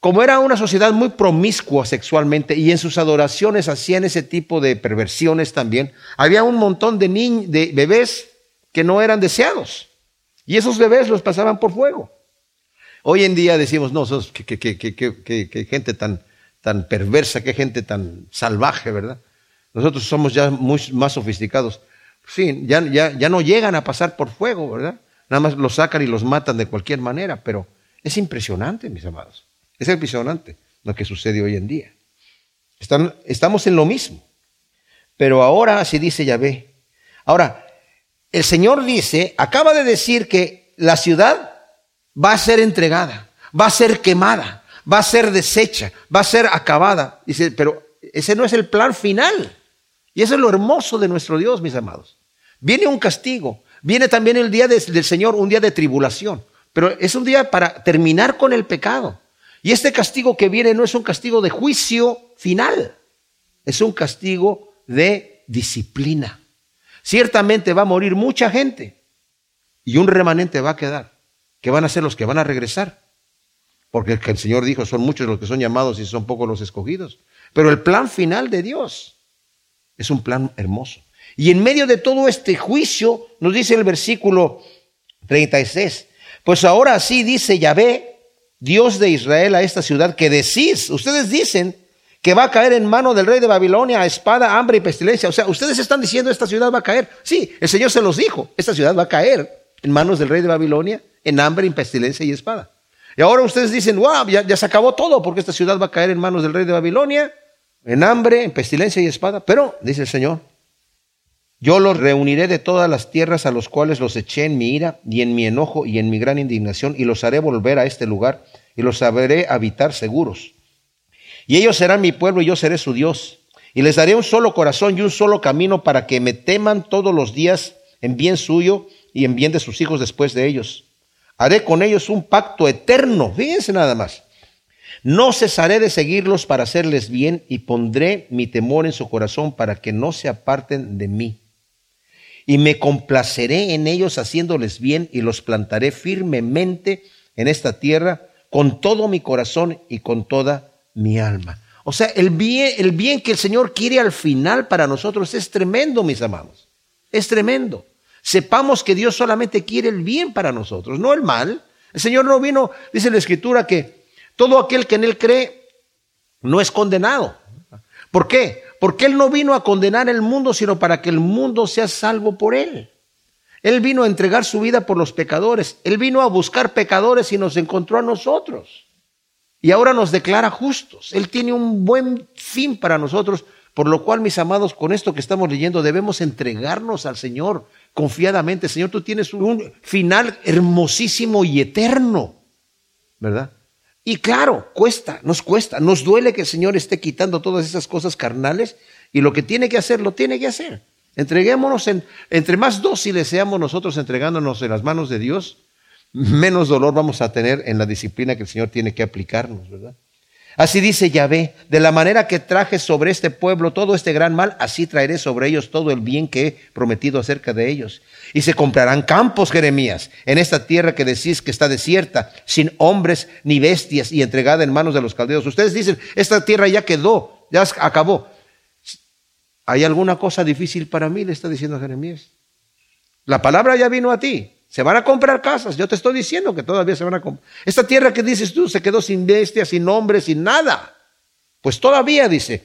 como era una sociedad muy promiscua sexualmente y en sus adoraciones hacían ese tipo de perversiones también, había un montón de, de bebés que no eran deseados. Y esos bebés los pasaban por fuego. Hoy en día decimos, no, qué gente tan, tan perversa, qué gente tan salvaje, ¿verdad? Nosotros somos ya muy más sofisticados. Sí, ya, ya, ya no llegan a pasar por fuego, ¿verdad? Nada más los sacan y los matan de cualquier manera, pero es impresionante, mis amados. Es impresionante lo que sucede hoy en día. Están, estamos en lo mismo. Pero ahora así dice Yahvé. Ahora, el Señor dice, acaba de decir que la ciudad va a ser entregada, va a ser quemada, va a ser deshecha, va a ser acabada. Pero ese no es el plan final. Y eso es lo hermoso de nuestro Dios, mis amados. Viene un castigo, viene también el día del Señor, un día de tribulación, pero es un día para terminar con el pecado. Y este castigo que viene no es un castigo de juicio final, es un castigo de disciplina. Ciertamente va a morir mucha gente y un remanente va a quedar, que van a ser los que van a regresar. Porque el Señor dijo, son muchos los que son llamados y son pocos los escogidos. Pero el plan final de Dios es un plan hermoso. Y en medio de todo este juicio, nos dice el versículo 36, pues ahora sí dice Yahvé, Dios de Israel, a esta ciudad que decís, ustedes dicen, que va a caer en mano del rey de Babilonia, espada, hambre y pestilencia. O sea, ustedes están diciendo esta ciudad va a caer. Sí, el Señor se los dijo, esta ciudad va a caer en manos del rey de Babilonia, en hambre, en pestilencia y espada. Y ahora ustedes dicen, wow, ya, ya se acabó todo porque esta ciudad va a caer en manos del rey de Babilonia, en hambre, en pestilencia y espada. Pero, dice el Señor, yo los reuniré de todas las tierras a los cuales los eché en mi ira y en mi enojo y en mi gran indignación y los haré volver a este lugar y los sabré habitar seguros. Y ellos serán mi pueblo y yo seré su Dios. Y les daré un solo corazón y un solo camino para que me teman todos los días en bien suyo y en bien de sus hijos después de ellos. Haré con ellos un pacto eterno. Fíjense nada más. No cesaré de seguirlos para hacerles bien y pondré mi temor en su corazón para que no se aparten de mí. Y me complaceré en ellos haciéndoles bien y los plantaré firmemente en esta tierra con todo mi corazón y con toda mi alma. O sea, el bien, el bien que el Señor quiere al final para nosotros es tremendo, mis amados. Es tremendo. Sepamos que Dios solamente quiere el bien para nosotros, no el mal. El Señor no vino, dice la Escritura, que Todo aquel que en Él cree no es condenado. ¿Por qué? Porque Él no vino a condenar el mundo, sino para que el mundo sea salvo por Él. Él vino a entregar su vida por los pecadores. Él vino a buscar pecadores y nos encontró a nosotros. Y ahora nos declara justos. Él tiene un buen fin para nosotros, por lo cual, mis amados, con esto que estamos leyendo, debemos entregarnos al Señor confiadamente. Señor, tú tienes un final hermosísimo y eterno, ¿verdad? Y claro, cuesta, nos cuesta, nos duele que el Señor esté quitando todas esas cosas carnales y lo que tiene que hacer, lo tiene que hacer. Entreguémonos en, entre más dóciles seamos nosotros entregándonos en las manos de Dios, menos dolor vamos a tener en la disciplina que el Señor tiene que aplicarnos, ¿verdad? Así dice Yahvé, de la manera que traje sobre este pueblo todo este gran mal, así traeré sobre ellos todo el bien que he prometido acerca de ellos. Y se comprarán campos, Jeremías, en esta tierra que decís que está desierta, sin hombres ni bestias y entregada en manos de los caldeos. Ustedes dicen, esta tierra ya quedó, ya acabó. ¿Hay alguna cosa difícil para mí? Le está diciendo Jeremías. La palabra ya vino a ti. Se van a comprar casas. Yo te estoy diciendo que todavía se van a comprar. Esta tierra que dices tú se quedó sin bestias, sin hombres, sin nada. Pues todavía dice,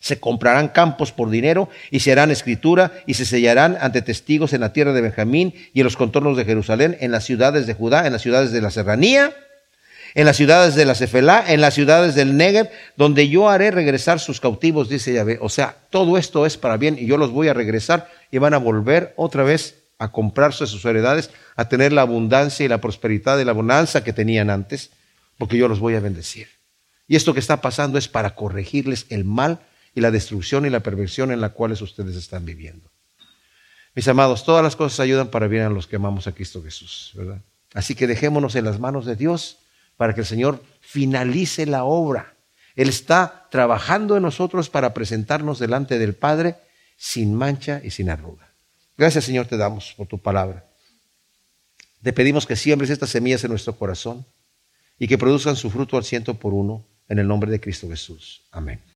se comprarán campos por dinero y se harán escritura y se sellarán ante testigos en la tierra de Benjamín y en los contornos de Jerusalén, en las ciudades de Judá, en las ciudades de la serranía, en las ciudades de la Cefelá, en las ciudades del Negev, donde yo haré regresar sus cautivos, dice Yahvé. O sea, todo esto es para bien y yo los voy a regresar y van a volver otra vez a comprarse sus heredades, a tener la abundancia y la prosperidad y la bonanza que tenían antes, porque yo los voy a bendecir. Y esto que está pasando es para corregirles el mal y la destrucción y la perversión en la cuales ustedes están viviendo. Mis amados, todas las cosas ayudan para bien a los que amamos a Cristo Jesús, ¿verdad? Así que dejémonos en las manos de Dios para que el Señor finalice la obra. Él está trabajando en nosotros para presentarnos delante del Padre sin mancha y sin arruga. Gracias Señor te damos por tu palabra. Te pedimos que siembres estas semillas en nuestro corazón y que produzcan su fruto al ciento por uno en el nombre de Cristo Jesús. Amén.